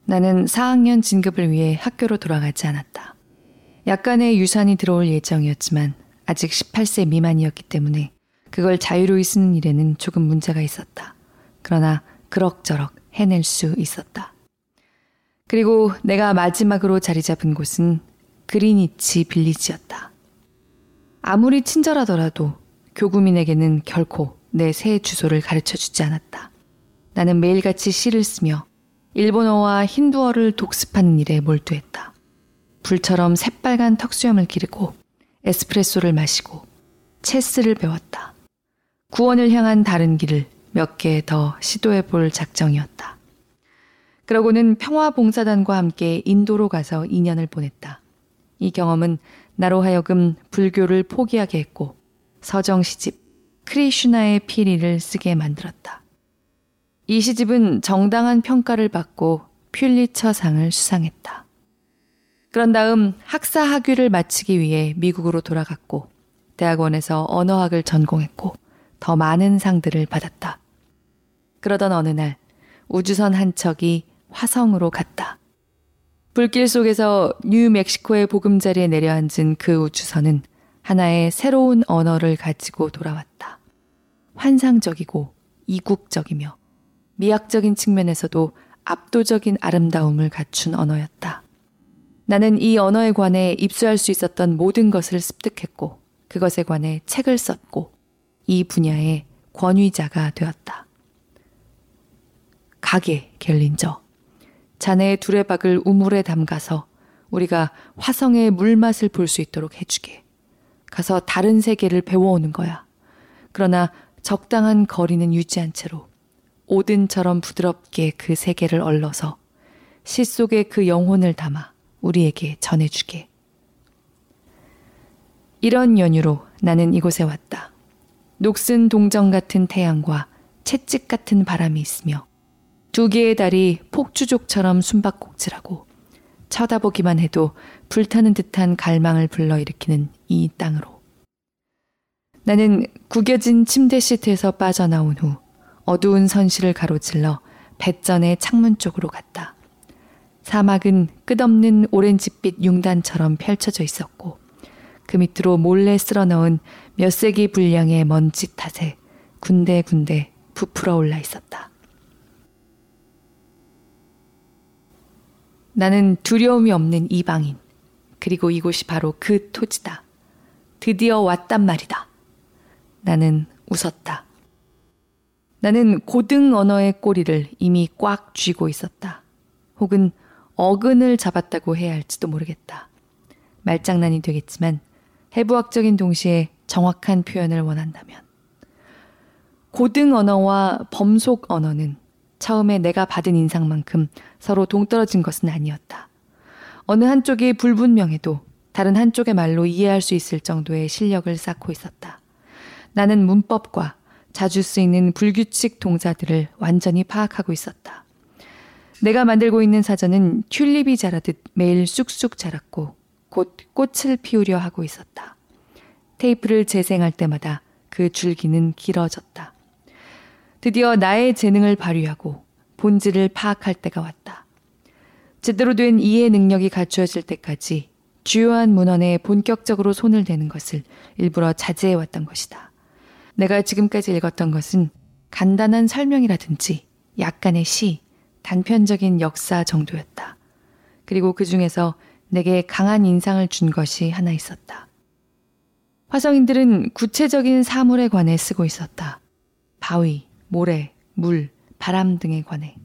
나는 4학년 진급을 위해 학교로 돌아가지 않았다. 약간의 유산이 들어올 예정이었지만 아직 18세 미만이었기 때문에 그걸 자유로이 쓰는 일에는 조금 문제가 있었다. 그러나 그럭저럭 해낼 수 있었다. 그리고 내가 마지막으로 자리 잡은 곳은 그리니치 빌리지였다. 아무리 친절하더라도 교구민에게는 결코 내 새 주소를 가르쳐 주지 않았다. 나는 매일같이 시를 쓰며 일본어와 힌두어를 독습하는 일에 몰두했다. 불처럼 새빨간 턱수염을 기르고 에스프레소를 마시고 체스를 배웠다. 구원을 향한 다른 길을 몇 개 더 시도해 볼 작정이었다. 그러고는 평화봉사단과 함께 인도로 가서 2년을 보냈다. 이 경험은 나로 하여금 불교를 포기하게 했고 서정 시집 크리슈나의 피리를 쓰게 만들었다. 이 시집은 정당한 평가를 받고 퓰리처상을 수상했다. 그런 다음 학사 학위를 마치기 위해 미국으로 돌아갔고 대학원에서 언어학을 전공했고 더 많은 상들을 받았다. 그러던 어느 날 우주선 한 척이 화성으로 갔다. 불길 속에서 뉴멕시코의 보금자리에 내려앉은 그 우주선은 하나의 새로운 언어를 가지고 돌아왔다. 환상적이고 이국적이며 미학적인 측면에서도 압도적인 아름다움을 갖춘 언어였다. 나는 이 언어에 관해 입수할 수 있었던 모든 것을 습득했고 그것에 관해 책을 썼고 이 분야의 권위자가 되었다. 가게 갤린저. 자네의 두레박을 우물에 담가서 우리가 화성의 물맛을 볼 수 있도록 해주게. 가서 다른 세계를 배워오는 거야. 그러나 적당한 거리는 유지한 채로 오든처럼 부드럽게 그 세계를 얼러서 시 속에 그 영혼을 담아 우리에게 전해주게. 이런 연유로 나는 이곳에 왔다. 녹슨 동정 같은 태양과 채찍 같은 바람이 있으며 두 개의 달이 폭주족처럼 숨바꼭질하고 쳐다보기만 해도 불타는 듯한 갈망을 불러일으키는 이 땅으로. 나는 구겨진 침대 시트에서 빠져나온 후 어두운 선실을 가로질러 배전의 창문 쪽으로 갔다. 사막은 끝없는 오렌지빛 융단처럼 펼쳐져 있었고 그 밑으로 몰래 쓸어 넣은 몇 세기 분량의 먼지 탓에 군데군데 부풀어 올라 있었다. 나는 두려움이 없는 이방인. 그리고 이곳이 바로 그 토지다. 드디어 왔단 말이다. 나는 웃었다. 나는 고등 언어의 꼬리를 이미 꽉 쥐고 있었다. 혹은 어근을 잡았다고 해야 할지도 모르겠다. 말장난이 되겠지만 해부학적인 동시에 정확한 표현을 원한다면. 고등 언어와 범속 언어는 처음에 내가 받은 인상만큼 서로 동떨어진 것은 아니었다. 어느 한쪽이 불분명해도 다른 한쪽의 말로 이해할 수 있을 정도의 실력을 쌓고 있었다. 나는 문법과 자주 쓰이는 불규칙 동사들을 완전히 파악하고 있었다. 내가 만들고 있는 사전은 튤립이 자라듯 매일 쑥쑥 자랐고 곧 꽃을 피우려 하고 있었다. 테이프를 재생할 때마다 그 줄기는 길어졌다. 드디어 나의 재능을 발휘하고 본질을 파악할 때가 왔다. 제대로 된 이해 능력이 갖추어질 때까지 주요한 문헌에 본격적으로 손을 대는 것을 일부러 자제해 왔던 것이다. 내가 지금까지 읽었던 것은 간단한 설명이라든지 약간의 시, 단편적인 역사 정도였다. 그리고 그 중에서 내게 강한 인상을 준 것이 하나 있었다. 화성인들은 구체적인 사물에 관해 쓰고 있었다. 바위, 모래, 물, 바람 등에 관해.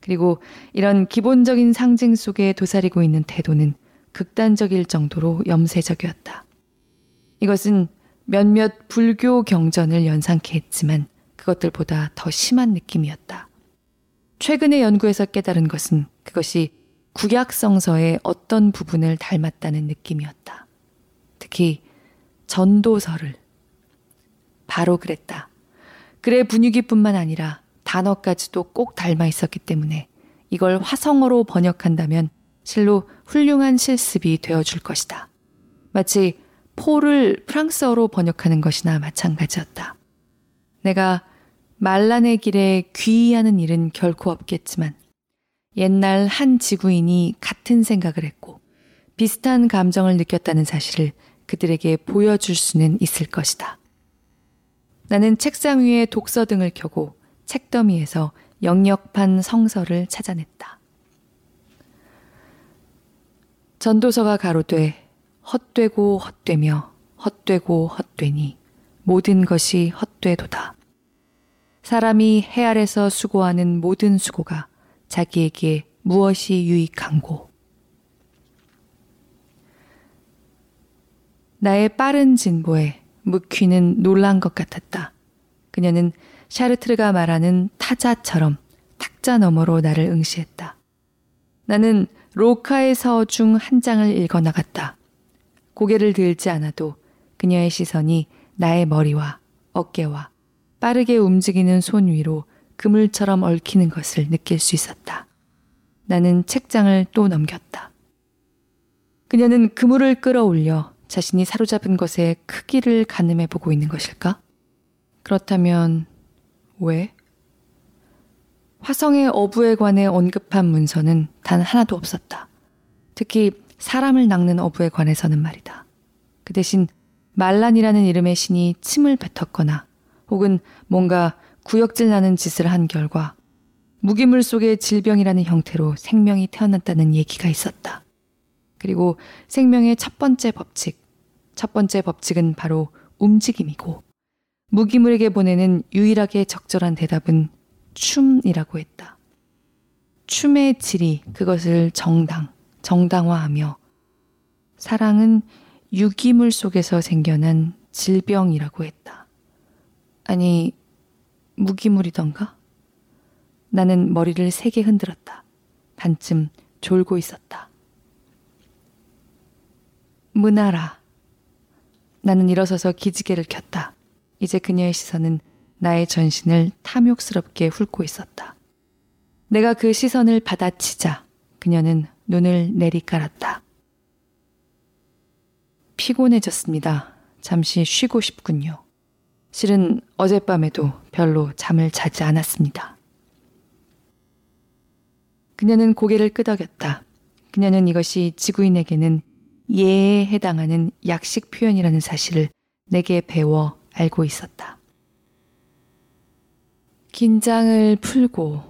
그리고 이런 기본적인 상징 속에 도사리고 있는 태도는 극단적일 정도로 염세적이었다. 이것은 몇몇 불교 경전을 연상케 했지만 그것들보다 더 심한 느낌이었다. 최근의 연구에서 깨달은 것은 그것이 구약성서의 어떤 부분을 닮았다는 느낌이었다. 특히 전도서를. 바로 그랬다. 글의 분위기뿐만 아니라 단어까지도 꼭 닮아 있었기 때문에 이걸 화성어로 번역한다면 실로 훌륭한 실습이 되어줄 것이다. 마치 포를 프랑스어로 번역하는 것이나 마찬가지였다. 내가 말란의 길에 귀의하는 일은 결코 없겠지만 옛날 한 지구인이 같은 생각을 했고 비슷한 감정을 느꼈다는 사실을 그들에게 보여줄 수는 있을 것이다. 나는 책상 위에 독서 등을 켜고 책더미에서 영역판 성서를 찾아냈다. 전도서가 가로되 헛되고 헛되며 헛되고 헛되니 모든 것이 헛되도다. 사람이 해 아래서 수고하는 모든 수고가 자기에게 무엇이 유익한고. 나의 빠른 진보에 무퀴는 놀란 것 같았다. 그녀는 샤르트르가 말하는 타자처럼 탁자 너머로 나를 응시했다. 나는 로카의 서중 한 장을 읽어 나갔다. 고개를 들지 않아도 그녀의 시선이 나의 머리와 어깨와 빠르게 움직이는 손 위로 그물처럼 얽히는 것을 느낄 수 있었다. 나는 책장을 또 넘겼다. 그녀는 그물을 끌어올려 자신이 사로잡은 것의 크기를 가늠해 보고 있는 것일까? 그렇다면 왜? 화성의 어부에 관해 언급한 문서는 단 하나도 없었다. 특히 사람을 낚는 어부에 관해서는 말이다. 그 대신 말란이라는 이름의 신이 침을 뱉었거나 혹은 뭔가 구역질 나는 짓을 한 결과 무기물 속의 질병이라는 형태로 생명이 태어났다는 얘기가 있었다. 그리고 생명의 첫 번째 법칙, 첫 번째 법칙은 바로 움직임이고 무기물에게 보내는 유일하게 적절한 대답은 춤이라고 했다. 춤의 질이 그것을 정당, 정당화하며 사랑은 유기물 속에서 생겨난 질병이라고 했다. 아니, 무기물이던가? 나는 머리를 세게 흔들었다. 반쯤 졸고 있었다. 문하라. 나는 일어서서 기지개를 켰다. 이제 그녀의 시선은 나의 전신을 탐욕스럽게 훑고 있었다. 내가 그 시선을 받아치자 그녀는 눈을 내리깔았다. 피곤해졌습니다. 잠시 쉬고 싶군요. 실은 어젯밤에도 별로 잠을 자지 않았습니다. 그녀는 고개를 끄덕였다. 그녀는 이것이 지구인에게는 예에 해당하는 약식 표현이라는 사실을 내게 배워 알고 있었다. 긴장을 풀고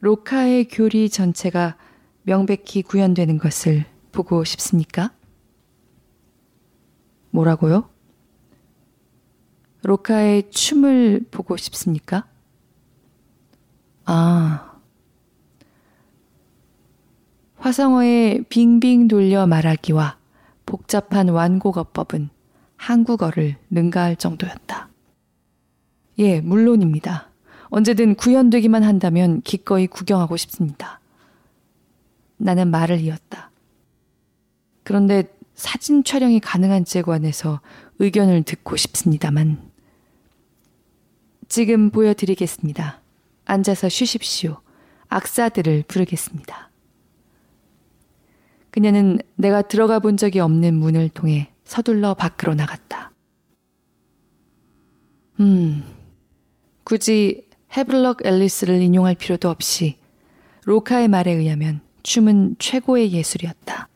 로카의 교리 전체가 명백히 구현되는 것을 보고 싶습니까? 뭐라고요? 로카의 춤을 보고 싶습니까? 아. 화성어의 빙빙 돌려 말하기와 복잡한 완곡어법은 한국어를 능가할 정도였다. 예, 물론입니다. 언제든 구현되기만 한다면 기꺼이 구경하고 싶습니다. 나는 말을 이었다. 그런데 사진 촬영이 가능한지에 관해서 의견을 듣고 싶습니다만. 지금 보여드리겠습니다. 앉아서 쉬십시오. 악사들을 부르겠습니다. 그녀는 내가 들어가 본 적이 없는 문을 통해 서둘러 밖으로 나갔다. 음, 굳이 헤블럭 앨리스를 인용할 필요도 없이 로카의 말에 의하면 춤은 최고의 예술이었다.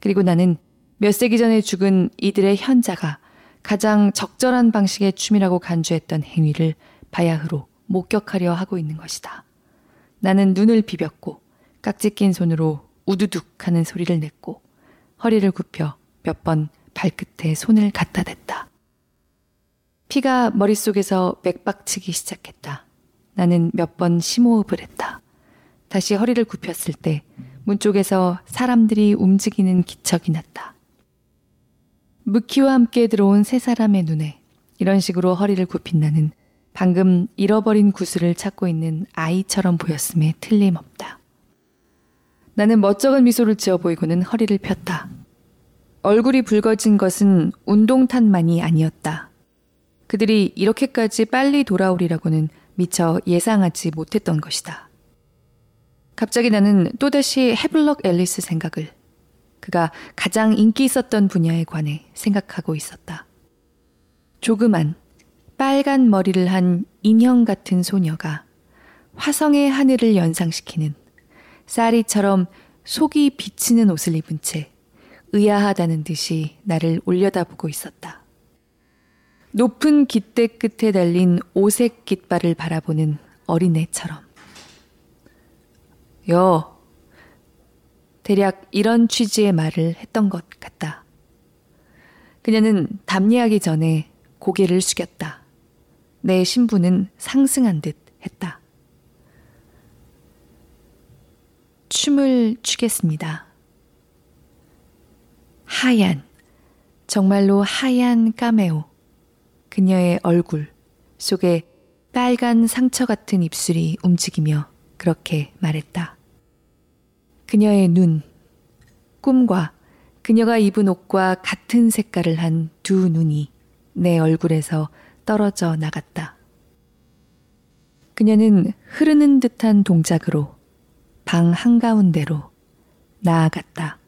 그리고 나는 몇 세기 전에 죽은 이들의 현자가 가장 적절한 방식의 춤이라고 간주했던 행위를 바야흐로 목격하려 하고 있는 것이다. 나는 눈을 비볐고 깍지 낀 손으로 우두둑 하는 소리를 냈고 허리를 굽혀 몇 번 발끝에 손을 갖다 댔다. 피가 머릿속에서 맥박치기 시작했다. 나는 몇 번 심호흡을 했다. 다시 허리를 굽혔을 때 문 쪽에서 사람들이 움직이는 기척이 났다. 무키와 함께 들어온 세 사람의 눈에 이런 식으로 허리를 굽힌 나는 방금 잃어버린 구슬을 찾고 있는 아이처럼 보였음에 틀림없다. 나는 멋쩍은 미소를 지어 보이고는 허리를 폈다. 얼굴이 붉어진 것은 운동탄만이 아니었다. 그들이 이렇게까지 빨리 돌아오리라고는 미처 예상하지 못했던 것이다. 갑자기 나는 또다시 헤블럭 앨리스 생각을 그가 가장 인기 있었던 분야에 관해 생각하고 있었다. 조그만 빨간 머리를 한 인형 같은 소녀가 화성의 하늘을 연상시키는 쌀이처럼 속이 비치는 옷을 입은 채 의아하다는 듯이 나를 올려다보고 있었다. 높은 깃대 끝에 달린 오색 깃발을 바라보는 어린애처럼. 여, 대략 이런 취지의 말을 했던 것 같다. 그녀는 답례하기 전에 고개를 숙였다. 내 신부는 상승한 듯 했다. 춤을 추겠습니다. 하얀, 정말로 하얀 까메오. 그녀의 얼굴 속에 빨간 상처 같은 입술이 움직이며 그렇게 말했다. 그녀의 눈, 꿈과 그녀가 입은 옷과 같은 색깔을 한 두 눈이 내 얼굴에서 떨어져 나갔다. 그녀는 흐르는 듯한 동작으로 방 한가운데로 나아갔다.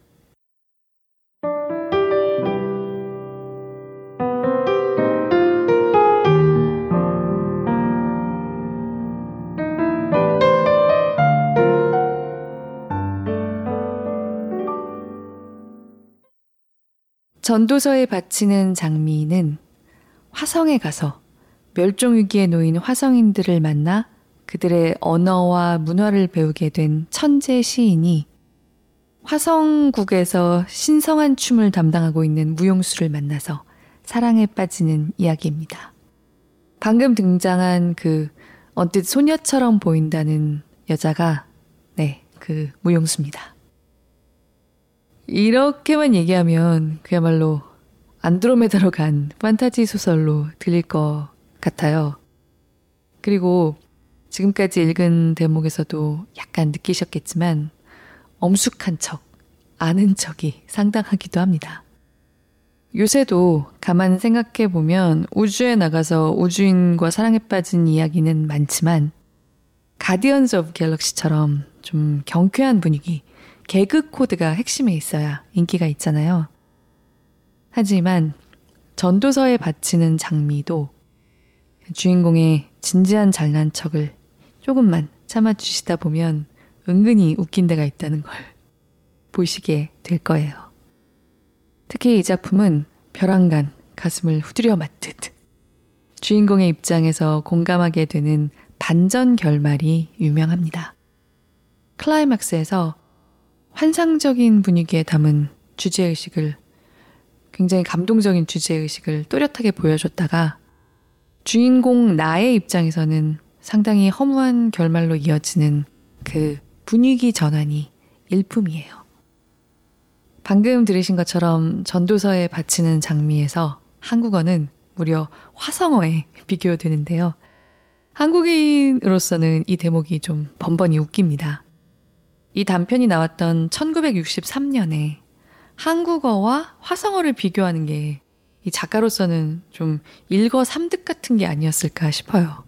전도서에 바치는 장미는 화성에 가서 멸종위기에 놓인 화성인들을 만나 그들의 언어와 문화를 배우게 된 천재 시인이 화성국에서 신성한 춤을 담당하고 있는 무용수를 만나서 사랑에 빠지는 이야기입니다. 방금 등장한 그 언뜻 소녀처럼 보인다는 여자가 네, 그 무용수입니다. 이렇게만 얘기하면 그야말로 안드로메다로 간 판타지 소설로 들릴 것 같아요. 그리고 지금까지 읽은 대목에서도 약간 느끼셨겠지만 엄숙한 척, 아는 척이 상당하기도 합니다. 요새도 가만 생각해 보면 우주에 나가서 우주인과 사랑에 빠진 이야기는 많지만 가디언즈 오브 갤럭시처럼 좀 경쾌한 분위기, 개그 코드가 핵심에 있어야 인기가 있잖아요. 하지만 전도서에 바치는 장미도 주인공의 진지한 잘난 척을 조금만 참아주시다 보면 은근히 웃긴 데가 있다는 걸 보시게 될 거예요. 특히 이 작품은 벼랑간 가슴을 후드려 맞듯 주인공의 입장에서 공감하게 되는 반전 결말이 유명합니다. 클라이막스에서 환상적인 분위기에 담은 주제의식을 굉장히 감동적인 주제의식을 또렷하게 보여줬다가 주인공 나의 입장에서는 상당히 허무한 결말로 이어지는 그 분위기 전환이 일품이에요. 방금 들으신 것처럼 전도서에 바치는 장미에서 한국어는 무려 화성어에 *laughs* 비교되는데요. 한국인으로서는 이 대목이 좀 번번이 웃깁니다. 이 단편이 나왔던 1963년에 한국어와 화성어를 비교하는 게 이 작가로서는 좀 일거 삼득 같은 게 아니었을까 싶어요.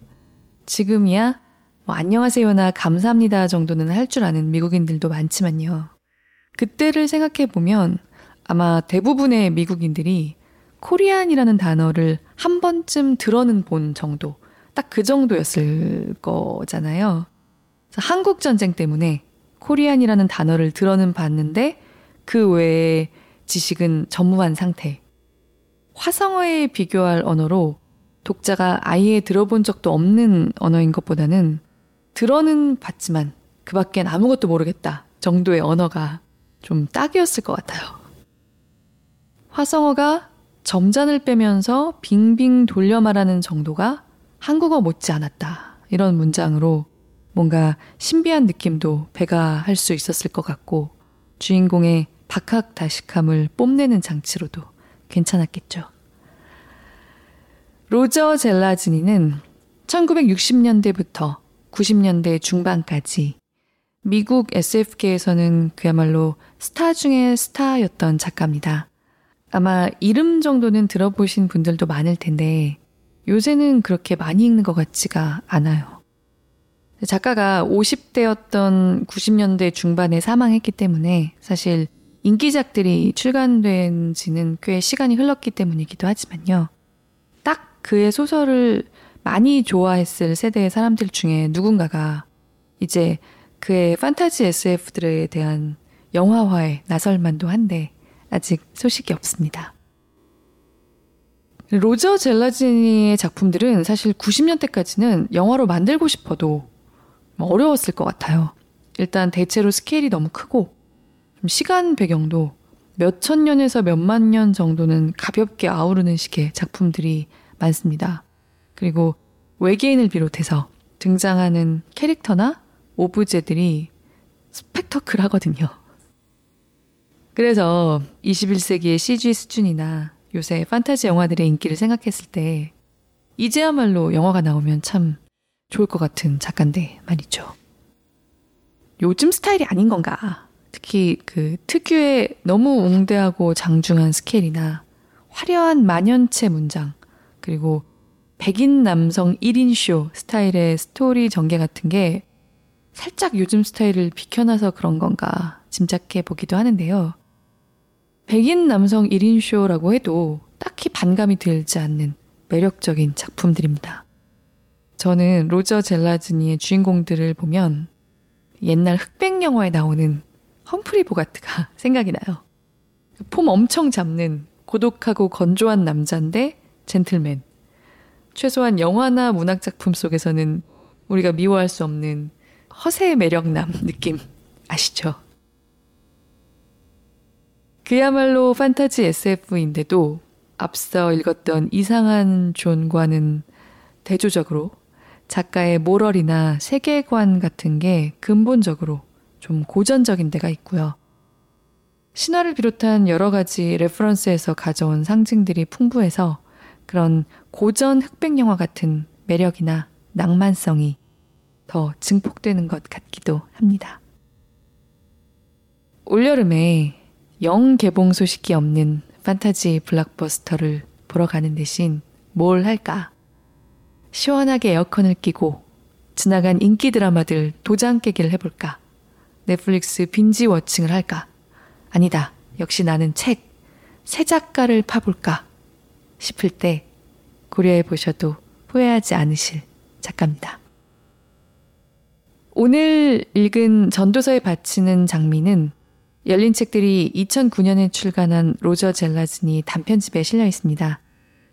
지금이야 뭐 안녕하세요나 감사합니다 정도는 할 줄 아는 미국인들도 많지만요. 그때를 생각해 보면 아마 대부분의 미국인들이 코리안이라는 단어를 한 번쯤 들어는 본 정도, 딱 그 정도였을 거잖아요. 한국 전쟁 때문에 코리안이라는 단어를 들어는 봤는데 그 외에 지식은 전무한 상태. 화성어에 비교할 언어로 독자가 아예 들어본 적도 없는 언어인 것보다는 들어는 봤지만 그 밖엔 아무것도 모르겠다 정도의 언어가 좀 딱이었을 것 같아요. 화성어가 점잔을 빼면서 빙빙 돌려 말하는 정도가 한국어 못지 않았다. 이런 문장으로 뭔가 신비한 느낌도 배가 할 수 있었을 것 같고 주인공의 박학다식함을 뽐내는 장치로도 괜찮았겠죠. 로저 젤라즈니는 1960년대부터 90년대 중반까지 미국 SF계에서는 그야말로 스타 중의 스타였던 작가입니다. 아마 이름 정도는 들어보신 분들도 많을 텐데 요새는 그렇게 많이 읽는 것 같지가 않아요. 작가가 50대였던 90년대 중반에 사망했기 때문에 사실 인기작들이 출간된 지는 꽤 시간이 흘렀기 때문이기도 하지만요. 딱 그의 소설을 많이 좋아했을 세대의 사람들 중에 누군가가 이제 그의 판타지 SF들에 대한 영화화에 나설 만도 한데 아직 소식이 없습니다. 로저 젤라지니의 작품들은 사실 90년대까지는 영화로 만들고 싶어도 어려웠을 것 같아요. 일단 대체로 스케일이 너무 크고 시간 배경도 몇 천 년에서 몇만 년 정도는 가볍게 아우르는 식의 작품들이 많습니다. 그리고 외계인을 비롯해서 등장하는 캐릭터나 오브제들이 스펙터클하거든요. 그래서 21세기의 CG 수준이나 요새 판타지 영화들의 인기를 생각했을 때 이제야말로 영화가 나오면 참 좋을 것 같은 작가인데 말이죠. 요즘 스타일이 아닌 건가? 특히 그 특유의 너무 웅대하고 장중한 스케일이나 화려한 만연체 문장, 그리고 백인 남성 1인 쇼 스타일의 스토리 전개 같은 게 살짝 요즘 스타일을 비켜나서 그런 건가 짐작해 보기도 하는데요. 백인 남성 1인 쇼라고 해도 딱히 반감이 들지 않는 매력적인 작품들입니다. 저는 로저 젤라즈니의 주인공들을 보면 옛날 흑백 영화에 나오는 험프리 보가트가 *laughs* 생각이 나요. 폼 엄청 잡는 고독하고 건조한 남자인데 젠틀맨. 최소한 영화나 문학작품 속에서는 우리가 미워할 수 없는 허세 매력남 *laughs* 느낌 아시죠? 그야말로 판타지 SF인데도 앞서 읽었던 이상한 존과는 대조적으로 작가의 모럴이나 세계관 같은 게 근본적으로 좀 고전적인 데가 있고요. 신화를 비롯한 여러 가지 reference에서 가져온 상징들이 풍부해서 그런 고전 흑백 영화 같은 매력이나 낭만성이 더 증폭되는 것 같기도 합니다. 올여름에 영 개봉 소식이 없는 판타지 블록버스터를 보러 가는 대신 뭘 할까? 시원하게 에어컨을 끼고 지나간 인기 드라마들 도장 깨기를 해볼까? 넷플릭스 빈지 워칭을 할까? 아니다. 역시 나는 책, 새 작가를 파볼까? 싶을 때 고려해 보셔도 후회하지 않으실 작가입니다. 오늘 읽은 전도서에 바치는 장미는 열린 책들이 2009년에 출간한 로저 젤라슨이 단편집에 실려 있습니다.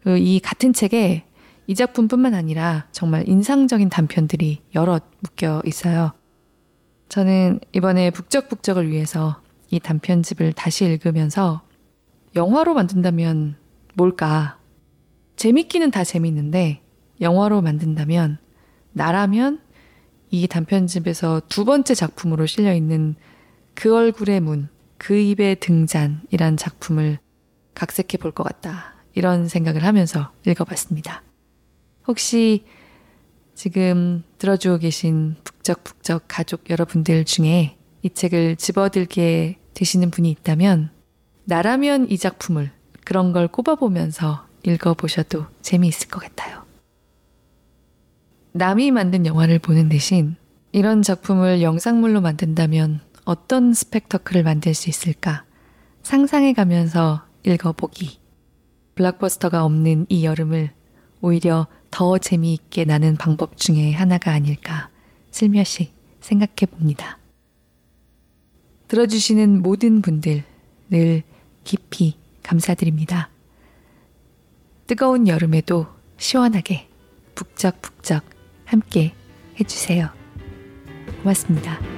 그이 같은 책에 이 작품뿐만 아니라 정말 인상적인 단편들이 여럿 묶여 있어요. 저는 이번에 북적북적을 위해서 이 단편집을 다시 읽으면서 영화로 만든다면 뭘까? 재밌기는 다 재밌는데 영화로 만든다면 나라면 이 단편집에서 두 번째 작품으로 실려 있는 그 얼굴의 문, 그 입의 등잔이란 작품을 각색해 볼 것 같다. 이런 생각을 하면서 읽어봤습니다. 혹시 지금 들어주고 계신 북적북적 가족 여러분들 중에 이 책을 집어들게 되시는 분이 있다면 나라면 이 작품을 그런 걸 꼽아보면서 읽어보셔도 재미있을 것 같아요. 남이 만든 영화를 보는 대신 이런 작품을 영상물로 만든다면 어떤 스펙터클을 만들 수 있을까 상상해 가면서 읽어보기. 블록버스터가 없는 이 여름을 오히려 더 재미있게 나는 방법 중에 하나가 아닐까 슬며시 생각해 봅니다. 들어주시는 모든 분들 늘 깊이 감사드립니다. 뜨거운 여름에도 시원하게 북적북적 함께 해주세요. 고맙습니다.